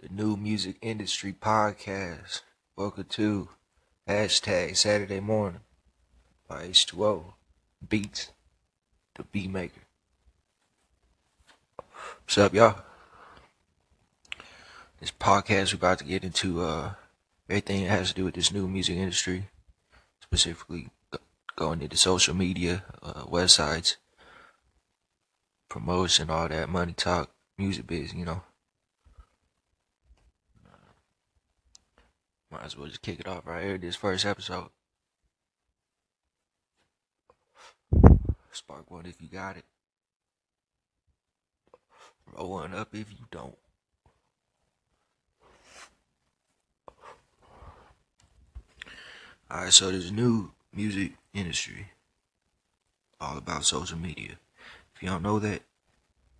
The new music industry podcast. Welcome to hashtag Saturday morning. By H2O Beats, the beat maker. What's up, y'all? This podcast we're about to get into uh everything that has to do with this new music industry, specifically going into social media, uh, websites, promotion, all that money talk, music biz, you know. Might as well just kick it off right here. This first episode. Spark one if you got it. Roll one up if you don't. Alright, so there's new music industry. All about social media. If you don't know that,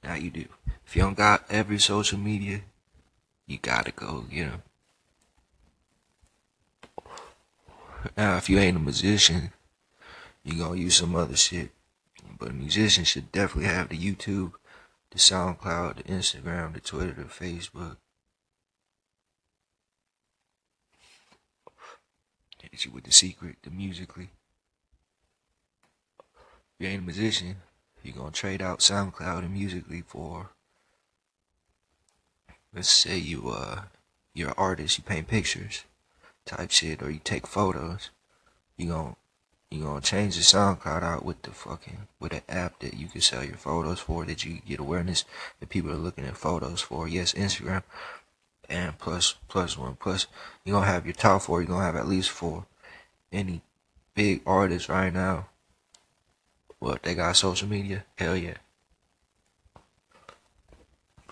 now you do. If you don't got every social media, you gotta go get them. Now, if you ain't a musician, you gonna use some other shit. But a musician should definitely have the YouTube, the SoundCloud, the Instagram, the Twitter, the Facebook. Hit you with the secret, the Musical.ly. If you ain't a musician, you're gonna trade out SoundCloud and Musical.ly for let's say you uh you're an artist, you paint pictures type shit or you take photos, you gonna you gonna change the SoundCloud out with the fucking with an app that you can sell your photos for that you get awareness that people are looking at photos for. Yes, Instagram and plus plus one plus you're gonna have your top four, you're gonna have at least four. Any big artist right now. What they got social media? Hell yeah.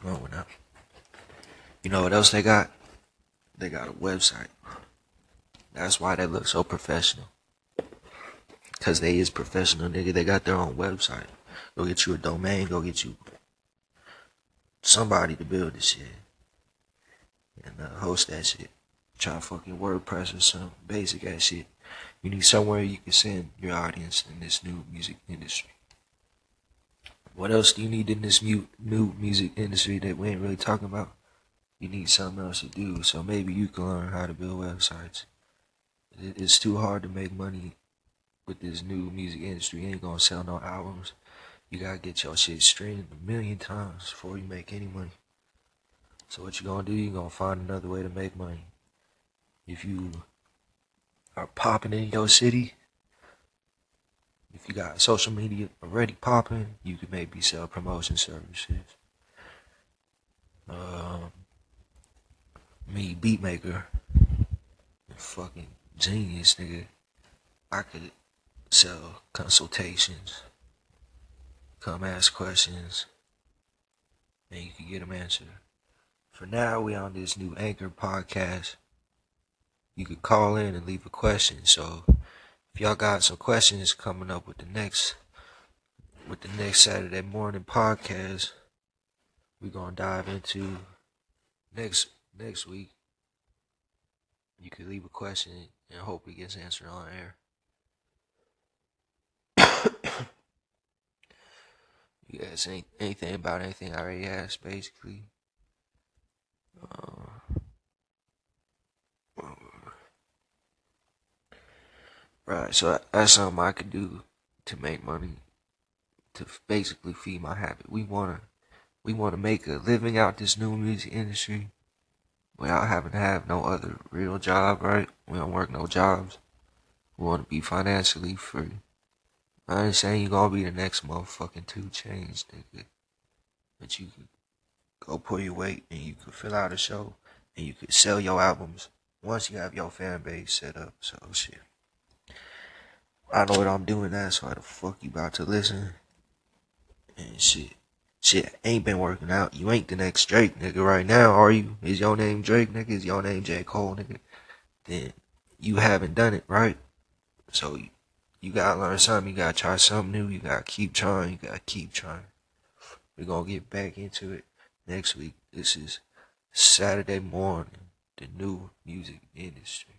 On now. You know what else they got? They got a website. That's why they look so professional. Cause they is professional, nigga. They got their own website. Go get you a domain. Go get you somebody to build this shit and uh, host that shit. Try fucking WordPress or some basic ass shit. You need somewhere you can send your audience in this new music industry. What else do you need in this new new music industry that we ain't really talking about? You need something else to do, so maybe you can learn how to build websites. It's too hard to make money with this new music industry. You ain't gonna sell no albums. You gotta get your shit streamed a million times before you make any money. So what you gonna do? You gonna find another way to make money. If you are popping in your city, if you got social media already popping, you could maybe sell promotion services. Um, me, beatmaker, fucking genius, nigga. I could sell consultations, come ask questions, and you can get them answered. For now, we on this new Anchor podcast. You could call in and leave a question. So, if y'all got some questions coming up with the next with the next Saturday morning podcast, we're gonna dive into next next week. You could leave a question and hope it gets answered on air. you guys any, anything about anything I already asked, basically. Uh, right, so that's something I could do to make money, to basically feed my habit. We wanna, we wanna make a living out this new music industry without having to have no other real job, right? We don't work no jobs. We want to be financially free. I ain't saying you gonna be the next motherfucking 2 Chainz, nigga. But you could go pull your weight and you could fill out a show and you could sell your albums once you have your fan base set up. So shit. I know what I'm doing now, so the fuck you about to listen? And shit. Shit ain't been working out. You ain't the next Drake, nigga, right now, are you? Is your name Drake, nigga? Is your name J. Cole, nigga? Then you haven't done it, right? So you, you gotta learn something. You gotta try something new. You gotta keep trying. You gotta keep trying. We're gonna get back into it next week. This is Saturday morning, the new music industry.